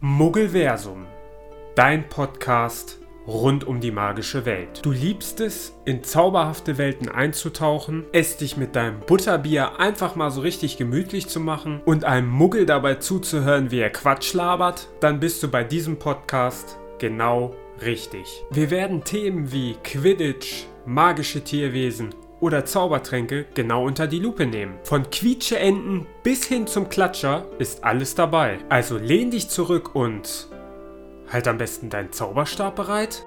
Muggelversum, dein Podcast rund um die magische Welt. Du liebst es, in zauberhafte Welten einzutauchen, es dich mit deinem Butterbier einfach mal so richtig gemütlich zu machen und einem Muggel dabei zuzuhören, wie er Quatsch labert, dann bist du bei diesem Podcast genau richtig. Wir werden Themen wie Quidditch, magische Tierwesen oder Zaubertränke genau unter die Lupe nehmen. Von Quietscheenten bis hin zum Klatscher ist alles dabei. Also lehn dich zurück und halt am besten deinen Zauberstab bereit.